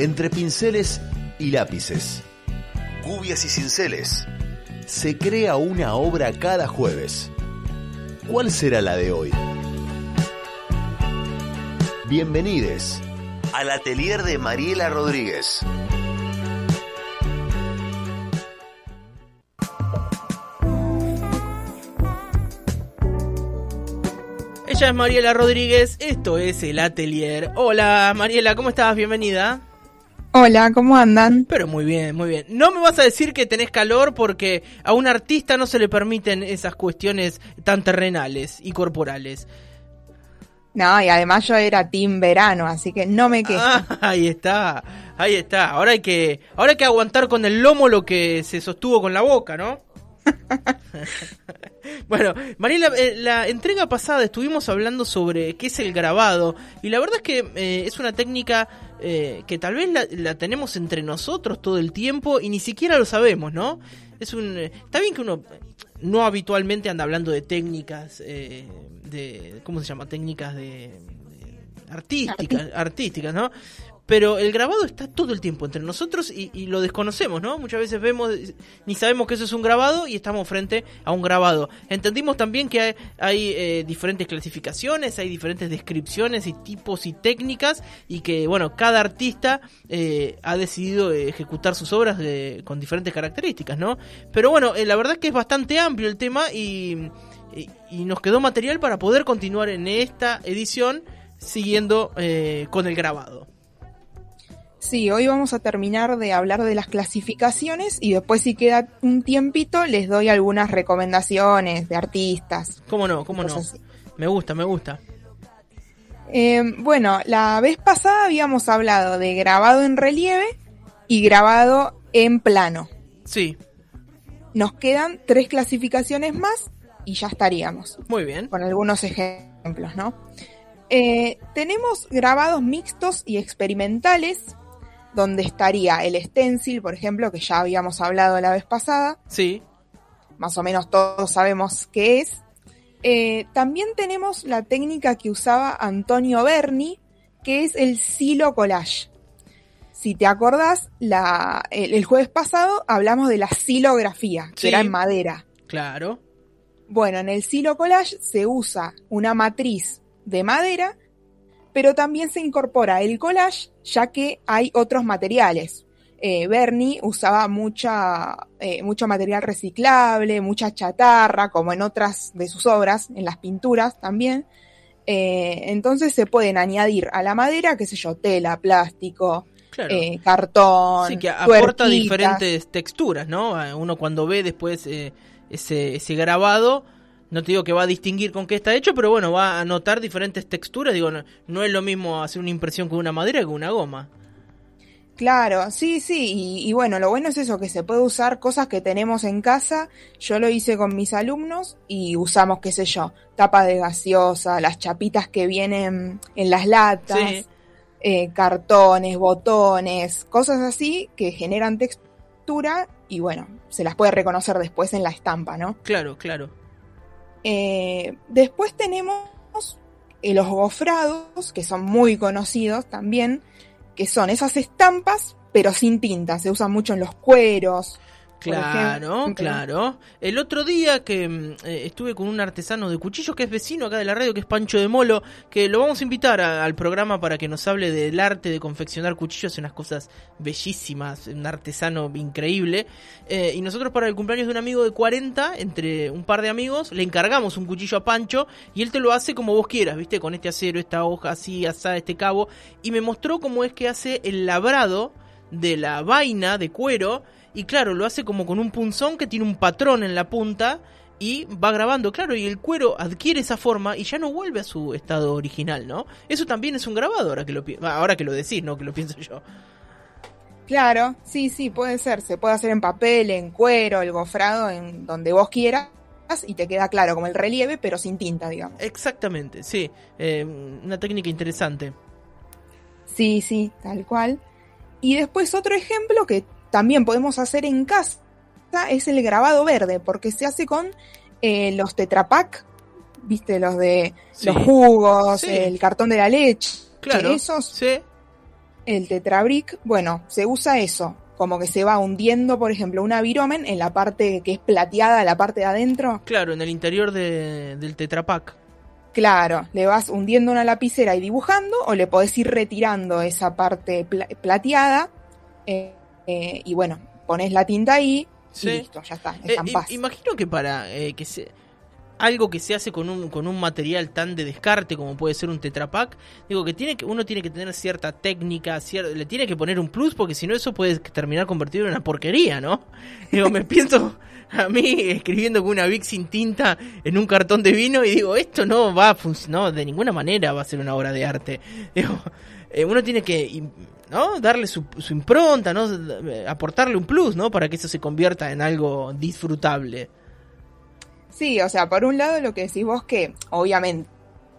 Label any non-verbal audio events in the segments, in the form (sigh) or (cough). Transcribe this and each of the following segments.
Entre pinceles y lápices, gubias y cinceles, se crea una obra cada jueves. ¿Cuál será la de hoy? Bienvenidos al atelier de Mariela Rodríguez. Ella es Mariela Rodríguez, esto es el Atelier. Hola Mariela, ¿cómo estás? Bienvenida. Hola, ¿cómo andan? Pero muy bien, muy bien. No me vas a decir que tenés calor porque a un artista no se le permiten esas cuestiones tan terrenales y corporales. No, y además yo era team verano, así que no me quejo. Ah, ahí está, ahí está. Ahora hay que, ahora hay que aguantar con el lomo lo que se sostuvo con la boca, ¿no? (laughs) bueno, Mariela, eh, la entrega pasada estuvimos hablando sobre qué es el grabado y la verdad es que eh, es una técnica eh, que tal vez la, la, tenemos entre nosotros todo el tiempo y ni siquiera lo sabemos, ¿no? Es un, está bien que uno no habitualmente anda hablando de técnicas, de, ¿cómo se llama? Técnicas de, de artísticas, artísticas, ¿no? Pero el grabado está todo el tiempo entre nosotros y, y, lo desconocemos, ¿no? Muchas veces vemos, ni sabemos que eso es un grabado y estamos frente a un grabado. Entendimos también que hay, eh, diferentes clasificaciones, hay diferentes descripciones y tipos y técnicas y que, bueno, cada artista eh, ha decidido ejecutar sus obras de, con diferentes características, ¿no? Pero bueno, eh, la verdad es que es bastante amplio el tema y, y, y nos quedó material para poder continuar en esta edición siguiendo con el grabado. Sí, hoy vamos a terminar de hablar de las clasificaciones y después si queda un tiempito les doy algunas recomendaciones de artistas. ¿Cómo no? ¿Cómo no? Así. Me gusta, me gusta. Eh, bueno, la vez pasada habíamos hablado de grabado en relieve y grabado en plano. Sí. Nos quedan tres clasificaciones más y ya estaríamos. Muy bien. Con algunos ejemplos, ¿no? Eh, tenemos grabados mixtos y experimentales, donde estaría el stencil, por ejemplo, que ya habíamos hablado la vez pasada. Sí. Más o menos todos sabemos qué es. Eh, también tenemos la técnica que usaba Antonio Berni, que es el silo collage. Si te acordás, la, el, el, jueves pasado hablamos de la silografía, que era en madera. Claro. Bueno, en el silo collage se usa una matriz de madera, pero también se incorpora el collage, ya que hay otros materiales. Eh, Bernie usaba mucha, eh, mucho material reciclable, mucha chatarra, como en otras de sus obras, en las pinturas también. Eh, entonces se pueden añadir a la madera, qué sé yo, tela, plástico, Claro. eh, cartón, Sí, que aporta tuerquitas. diferentes texturas, ¿no? Uno cuando ve después eh, ese, ese grabado, no te digo que va a distinguir con qué está hecho, pero bueno, va a notar diferentes texturas. Digo, no, no es lo mismo hacer una impresión con una madera que con una goma. Claro, sí, sí, y, y, bueno, lo bueno es eso, que se puede usar cosas que tenemos en casa. Yo lo hice con mis alumnos y usamos, qué sé yo, tapa de gaseosa, las chapitas que vienen en las latas, Sí. eh, cartones, botones, cosas así que generan textura y bueno, se las puede reconocer después en la estampa, ¿no? Claro, claro. Eh, después tenemos eh, los gofrados, que son muy conocidos también, que son esas estampas, pero sin tinta. Se usan mucho en los cueros. Claro, claro. El otro día que mm, eh, estuve con un artesano de cuchillos que es vecino acá de la radio, que es Pancho de Molo, que lo vamos a invitar a- al programa para que nos hable del arte de confeccionar cuchillos, unas cosas bellísimas, un artesano increíble. Eh, y nosotros para el cumpleaños de un amigo de 40, entre un par de amigos, le encargamos un cuchillo a Pancho y él te lo hace como vos quieras, ¿viste? Con este acero, esta hoja así, asada, este cabo. Y me mostró cómo es que hace el labrado de la vaina de cuero y claro, lo hace como con un punzón que tiene un patrón en la punta y va grabando, claro, y el cuero adquiere esa forma y ya no vuelve a su estado original, ¿no? Eso también es un grabado ahora que lo ah, ahora que lo decís, no que lo pienso yo. Claro, sí, sí, puede ser. Se puede hacer en papel, en cuero, el gofrado, en donde vos quieras. Y te queda claro como el relieve, pero sin tinta, digamos. Exactamente, sí, eh, una técnica interesante. Sí, sí, tal cual. Y después otro ejemplo que también podemos hacer en casa es el grabado verde, porque se hace con eh, los tetrapack, viste, los de Sí. los jugos, Sí. el cartón de la leche. Claro, Esos sí, El tetrabric, bueno, se usa eso, como que se va hundiendo, por ejemplo, una viromen en la parte que es plateada, la parte de adentro. Claro, en el interior de, del tetrapack. Claro, le vas hundiendo una lapicera y dibujando, o le podés ir retirando esa parte pla- plateada, eh, eh, y bueno, pones la tinta ahí, Sí. y listo, ya está, Eh, estampás. imagino que para eh, que se algo que se hace con un, con un material tan de descarte como puede ser un tetrapack, digo que tiene que uno tiene que tener cierta técnica, cier- le tiene que poner un plus porque si no eso puede terminar convertido en una porquería, ¿no? Digo, me (laughs) pienso (laughs) a mí escribiendo con una Bic sin tinta en un cartón de vino y digo, esto no va a funcionar, no, de ninguna manera va a ser una obra de arte. (laughs) Digo, eh, uno tiene que ¿no? darle su, su impronta, ¿no? Aportarle un plus, ¿no? Para que eso se convierta en algo disfrutable. Sí, o sea, por un lado lo que decís vos que obviamente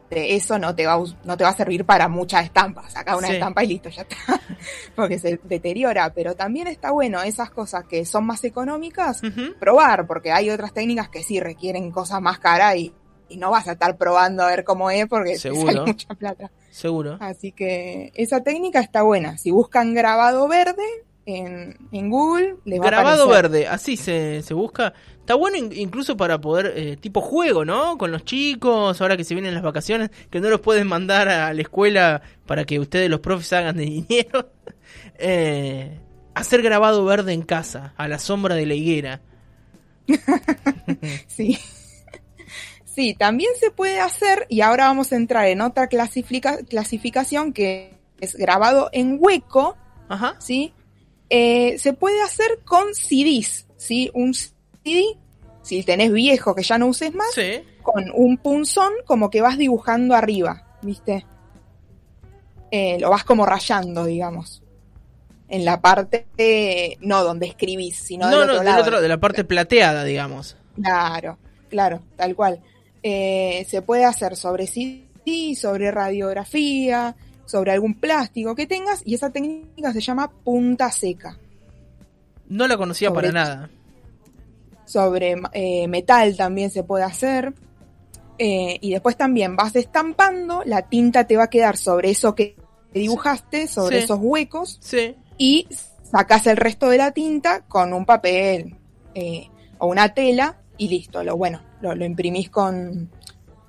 eso no te va no te va a servir para muchas estampas. Saca una Sí. estampa y listo, ya está. (laughs) Porque se deteriora. Pero también está bueno esas cosas que son más económicas, probar, porque hay otras técnicas que sí requieren cosas más caras y, y no vas a estar probando a ver cómo es porque te Seguro. sale mucha plata. Seguro. Así que esa técnica está buena. Si buscan grabado verde en, en Google, les va a Grabado verde, así se, se busca. Está bueno in- incluso para poder, eh, tipo juego, ¿no? Con los chicos, ahora que se vienen las vacaciones, que no los pueden mandar a la escuela para que ustedes los profes hagan de (laughs) dinero. Eh, hacer grabado verde en casa, a la sombra de la higuera. (laughs) Sí. Sí, también se puede hacer, y ahora vamos a entrar en otra clasifica- clasificación que es grabado en hueco, Ajá. ¿sí? Eh, se puede hacer con CDs, ¿sí? Un CD, si tenés viejo que ya no uses más, Sí. con un punzón como que vas dibujando arriba, ¿viste? Eh, lo vas como rayando, digamos. En la parte, eh, no donde escribís, sino No, del no, otro del lado. otro, de la parte plateada, digamos. Claro, claro, tal cual. Eh, se puede hacer sobre CD, sobre radiografía, sobre algún plástico que tengas, y esa técnica se llama punta seca. No la conocía Sobre- para nada. Sobre eh, metal también se puede hacer. Eh, y después también vas estampando, la tinta te va a quedar sobre eso que dibujaste, sobre Sí. esos huecos, Sí. y sacas el resto de la tinta con un papel eh, o una tela y listo. Lo bueno, lo, lo imprimís con,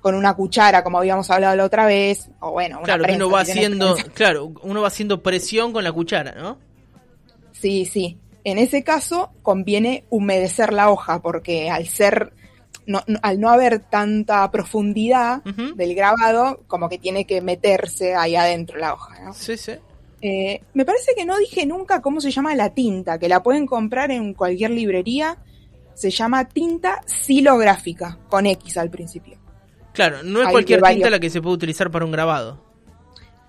con una cuchara, como habíamos hablado la otra vez, o bueno, una Claro, prensa, uno va si haciendo, prensa. claro, uno va haciendo presión con la cuchara, ¿no? Sí, sí. En ese caso conviene humedecer la hoja porque al ser, no, no- al no haber tanta profundidad del grabado, como que tiene que meterse ahí adentro la hoja. ¿no? Sí, sí. Eh, me parece que no dije nunca cómo se llama la tinta, que la pueden comprar en cualquier librería. Se llama tinta silográfica, con X al principio. Claro, no es Hay cualquier tinta la que se puede utilizar para un grabado.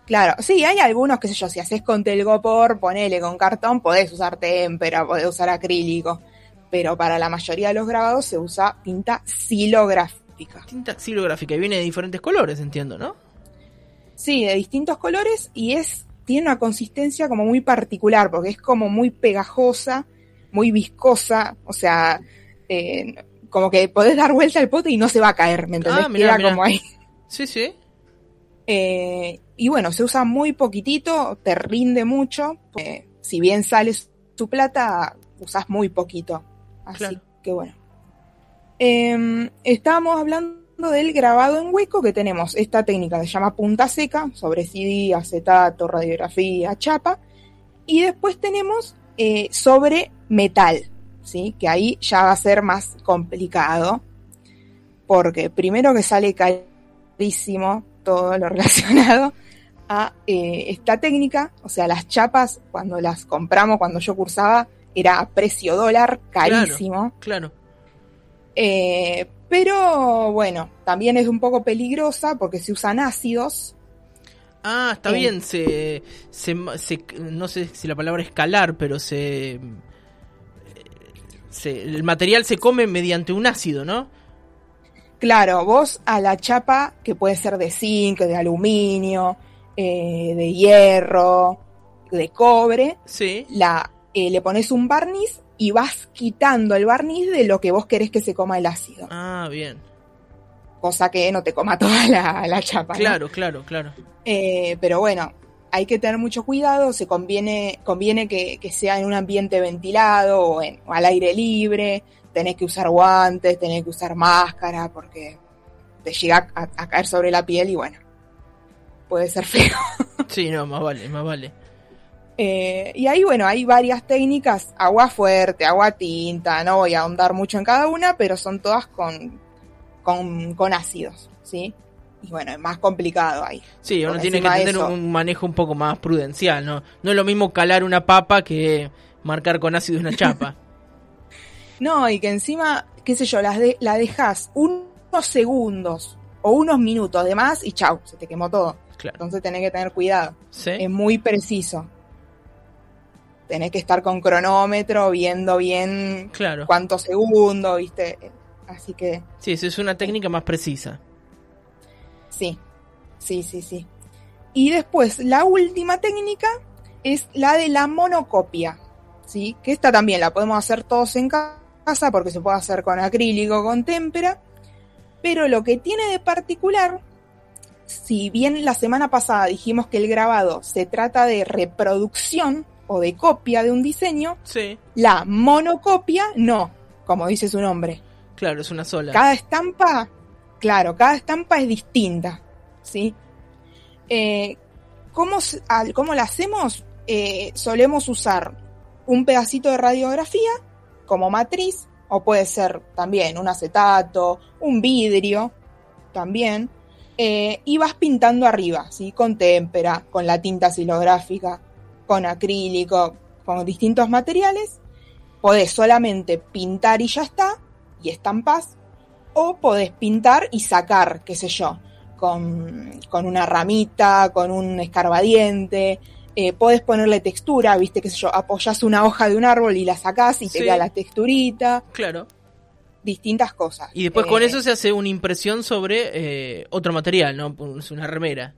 Claro, sí, hay algunos, qué sé yo, si haces con telgopor, ponele con cartón, podés usar témpera, podés usar acrílico, pero para la mayoría de los grabados se usa tinta silográfica. Tinta xilográfica y viene de diferentes colores, entiendo, ¿no? Sí, de distintos colores y es tiene una consistencia como muy particular porque es como muy pegajosa, muy viscosa, o sea, eh, como que podés dar vuelta al pote y no se va a caer, ¿me entendés? Ah, mirá, Queda mirá. como ahí. Sí, sí. Eh, y bueno, se usa muy poquitito, te rinde mucho. porque si bien sales tu plata, usas muy poquito. Así Claro. que bueno. Eh, estábamos hablando del grabado en hueco que tenemos esta técnica que se llama punta seca, sobre CD, acetato, radiografía, chapa. Y después tenemos eh, sobre metal, ¿sí? que ahí ya va a ser más complicado. Porque primero que sale carísimo todo lo (laughs) relacionado a eh, esta técnica, o sea, las chapas cuando las compramos, cuando yo cursaba, era a precio dólar, carísimo. Claro. Eh, pero bueno, también es un poco peligrosa porque se usan ácidos. Ah, está Eh. bien, se, se, se- No sé si la palabra es calar, pero se, se. El material se come mediante un ácido, ¿no? Claro, vos a la chapa, que puede ser de zinc, de aluminio, eh, de hierro, de cobre, Sí. la, eh, le pones un barniz y vas quitando el barniz de lo que vos querés que se coma el ácido. Ah, bien. Cosa que no te coma (laughs) toda la, la chapa. ¿no? Claro, claro, claro. Eh, pero bueno, hay que tener mucho cuidado, se conviene, conviene que, que sea en un ambiente ventilado o, en, o al aire libre, tenés que usar guantes, tenés que usar máscara, porque te llega a, a caer sobre la piel y bueno, puede ser feo. (laughs) Sí, no, más vale, más vale. Eh, y ahí, bueno, hay varias técnicas, agua fuerte, agua tinta, no voy a ahondar mucho en cada una, pero son todas con, con, con ácidos, ¿sí? Y bueno, es más complicado ahí. Sí, uno Por tiene que tener eso- un manejo un poco más prudencial, ¿no? No es lo mismo calar una papa que marcar con ácido una chapa. (laughs) No, y que encima, qué sé yo, las de, la dejas unos segundos o unos minutos de más y chau, se te quemó todo. Claro. Entonces tenés que tener cuidado. ¿Sí? Es muy preciso. Tenés que estar con cronómetro, viendo bien Claro. cuántos segundos, ¿viste? Así que Sí, esa es una técnica más precisa. Sí, sí, sí, sí. Y después, la última técnica es la de la monocopia, ¿sí? Que esta también la podemos hacer todos en casa porque se puede hacer con acrílico, con témpera. Pero lo que tiene de particular, si bien la semana pasada dijimos que el grabado se trata de reproducción o de copia de un diseño, Sí. la monocopia no, como dice su nombre. Claro, es una sola. Cada estampa, claro, cada estampa es distinta, ¿sí? Eh, ¿cómo, cómo la hacemos? Eh, solemos usar un pedacito de radiografía como matriz, o puede ser también un acetato, un vidrio, también, eh, y vas pintando arriba, ¿sí? Con témpera, con la tinta silográfica, con acrílico, con distintos materiales. Podés solamente pintar y ya está, y estampás, o podés pintar y sacar, qué sé yo, con, con una ramita, con un escarbadiente, eh, podés ponerle textura, viste, qué sé yo, apoyás una hoja de un árbol y la sacás y te queda la texturita, Claro. distintas cosas. Y después con Eh, eso se hace una impresión sobre eh, otro material, ¿no? Es una remera,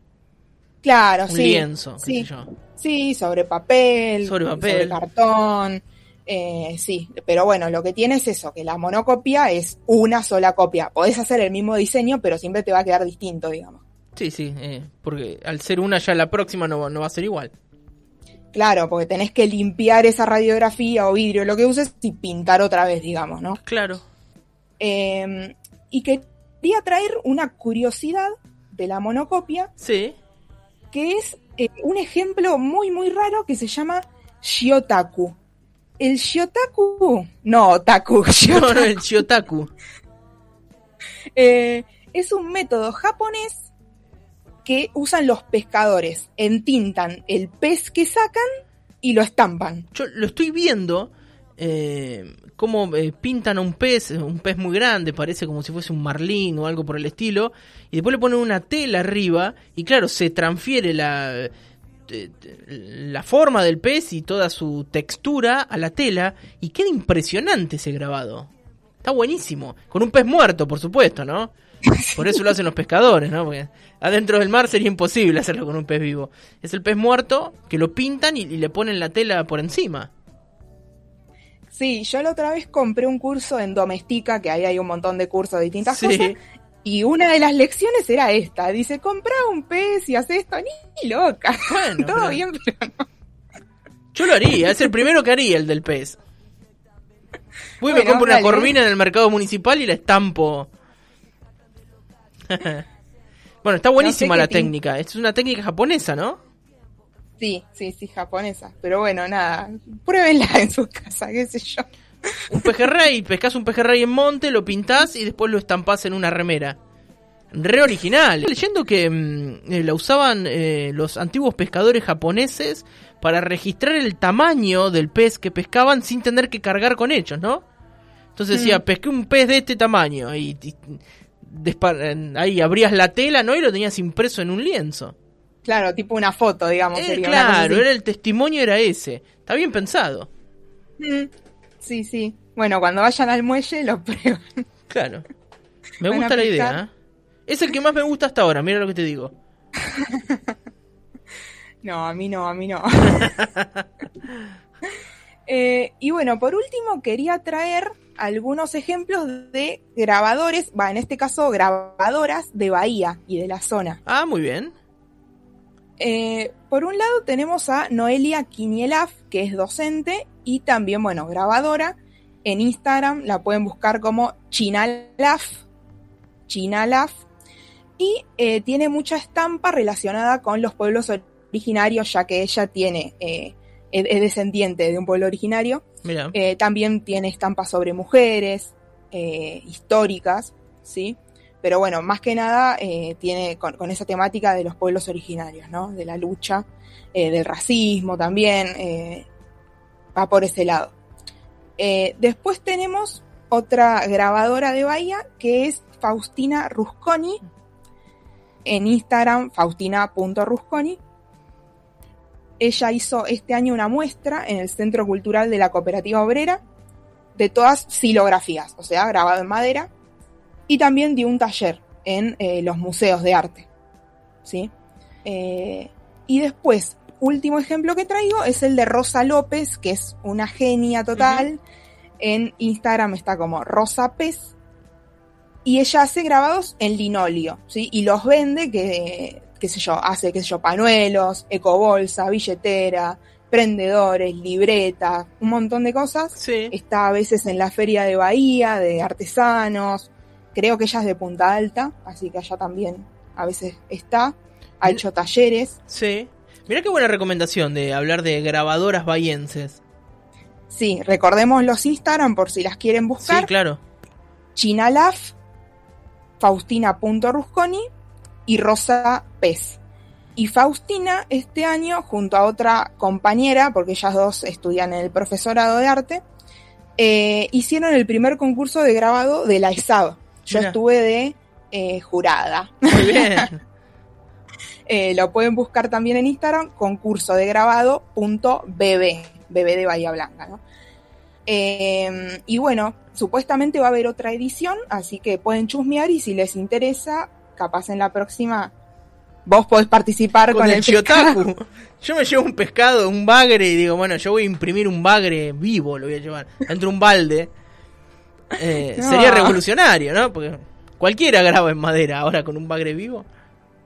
Claro, un sí. lienzo, qué sí. sé yo. Sí, sobre papel, Sobre papel. cartón. Eh, sí, pero bueno, lo que tiene es eso, que la monocopia es una sola copia. Podés hacer el mismo diseño, pero siempre te va a quedar distinto, digamos. Sí, sí, eh, porque al ser una ya la próxima no, va- no va a ser igual. Claro, porque tenés que limpiar esa radiografía o vidrio, lo que uses, y pintar otra vez, digamos, ¿no? Claro. Eh, y quería traer una curiosidad de la monocopia, Sí. que es eh, un ejemplo muy, muy raro que se llama Shiotaku. El Shiotaku, no, Otaku, (laughs) No, Shiotaku, no, el Shiotaku. eh, es un método japonés que usan los pescadores. Entintan el pez que sacan y lo estampan. Yo lo estoy viendo. Eh, cómo eh, pintan a un pez, un pez muy grande, parece como si fuese un marlín o algo por el estilo, y después le ponen una tela arriba, y claro, se transfiere la, la forma del pez y toda su textura a la tela, y queda impresionante ese grabado. Está buenísimo. Con un pez muerto, por supuesto, ¿no? (laughs) Por eso lo hacen los pescadores, ¿no? Porque adentro del mar sería imposible hacerlo con un pez vivo. Es el pez muerto que lo pintan y, y le ponen la tela por encima. Sí, yo la otra vez compré un curso en Domestica, que ahí hay un montón de cursos de distintas Sí. cosas, y una de las lecciones era esta. Dice, compra un pez y hace esto, ni loca. (laughs) Bueno, Todo pero bien, pero no. yo lo haría, es el primero que haría el del pez. Voy y me Bueno, compro una corvina en el mercado municipal y la estampo. (laughs) bueno, está buenísima la técnica. Es una técnica japonesa, ¿no? Sí, sí, sí, japonesa. Pero bueno, nada, pruébenla (laughs) en su casa, qué sé yo. Un pejerrey, pescas un pejerrey en monte, lo pintás y después lo estampás en una remera. Re original. Leyendo que mm, eh, la usaban eh, los antiguos pescadores japoneses para registrar el tamaño del pez que pescaban sin tener que cargar con ellos, ¿no? Entonces decía, Mm. pesqué un pez de este tamaño y, ahí abrías la tela, ¿no? Y lo tenías impreso en un lienzo. Claro, tipo una foto, digamos. Eh, sería claro, era el testimonio era ese. Está bien pensado. Mm, Sí, sí. Bueno, cuando vayan al muelle lo (laughs) prueban. Claro. Me gusta la idea. ¿eh? Es el que más me gusta hasta ahora, mira lo que te digo. (laughs) No, a mí no, a mí no. (laughs) Eh, y bueno, por último quería traer algunos ejemplos de grabadores, va, en este caso grabadoras de Bahía y de la zona. Ah, muy bien. Eh, por un lado tenemos a Noelia Quinielaf, que es docente y también, bueno, grabadora. En Instagram la pueden buscar como Chinalaf, Chinalaf, y eh, tiene mucha estampa relacionada con los pueblos originarios, ya que ella tiene, eh, es, descendiente de un pueblo originario. Eh, también tiene estampas sobre mujeres, históricas, ¿sí? Pero bueno, más que nada tiene con, con, esa temática de los pueblos originarios, ¿no? De la lucha, del racismo también, va por ese lado. después tenemos otra grabadora de Bahía que es Faustina Rusconi, en Instagram faustina.rusconi. Ella hizo este año una muestra en el Centro Cultural de la Cooperativa Obrera de todas silografías, o sea, grabado en madera, y también dio un taller en eh, los museos de arte. ¿sí? Eh, y después, último ejemplo que traigo es el de Rosa López, que es una genia total. En Instagram está como Rosa Pez y ella hace grabados en linóleo, ¿sí? Y los vende, que, qué sé yo, hace, qué sé yo, panuelos, ecobolsa, billetera, prendedores, libretas, un montón de cosas. Sí. Está a veces en la feria de Bahía, de artesanos. Creo que ella es de Punta Alta, así que allá también a veces está. Ha hecho talleres. Sí. Mira qué buena recomendación de hablar de grabadoras bahienses. Sí, recordemos los Instagram por si las quieren buscar. Sí, claro. Chinalaf Faustina.rusconi y Rosa Pez. Y Faustina este año, junto a otra compañera, porque ellas dos estudian en el profesorado de arte, eh, hicieron el primer concurso de grabado de la ESAB. Yo estuve de eh, jurada. Muy bien. (laughs) Eh, lo pueden buscar también en Instagram, concurso de grabado.bb, bebé de Bahía Blanca, ¿no? y bueno, supuestamente va a haber otra edición, así que pueden chusmear y si les interesa, capaz en la próxima vos podés participar con, el, Shiotaku. (laughs) Yo me llevo un pescado, un bagre y digo, bueno, yo voy a imprimir un bagre vivo, lo voy a llevar, dentro de un balde. Eh, (laughs) sería revolucionario, ¿no? Porque cualquiera graba en madera ahora con un bagre vivo.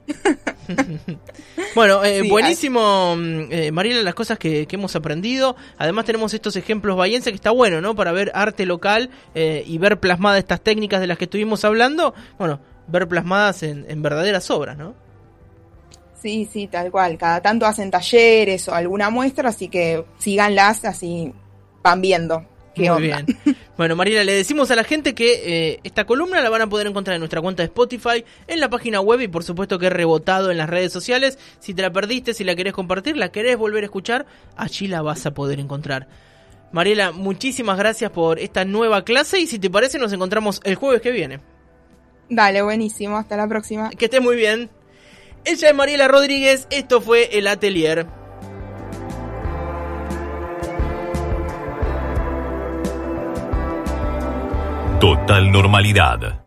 (laughs) bueno, eh, buenísimo, mm, eh, Mariela, las cosas que, hemos aprendido. Además tenemos estos ejemplos bahienses que está bueno, ¿no? Para ver arte local eh, y ver plasmadas estas técnicas de las que estuvimos hablando. Bueno, ver plasmadas en, en verdaderas obras, ¿no? Sí, sí, tal cual. Cada tanto hacen talleres o alguna muestra, así que síganlas, así van viendo. Muy bien. (laughs) Bueno, Mariela, le decimos a la gente que eh, esta columna la van a poder encontrar en nuestra cuenta de Spotify, en la página web y por supuesto que rebotado en las redes sociales. Si te la perdiste, si la querés compartir, la querés volver a escuchar, allí la vas a poder encontrar. Mariela, muchísimas gracias por esta nueva clase y si te parece nos encontramos el jueves que viene. Dale, buenísimo, hasta la próxima. Que estés muy bien. Ella es Mariela Rodríguez, esto fue El Atelier. Total normalidad.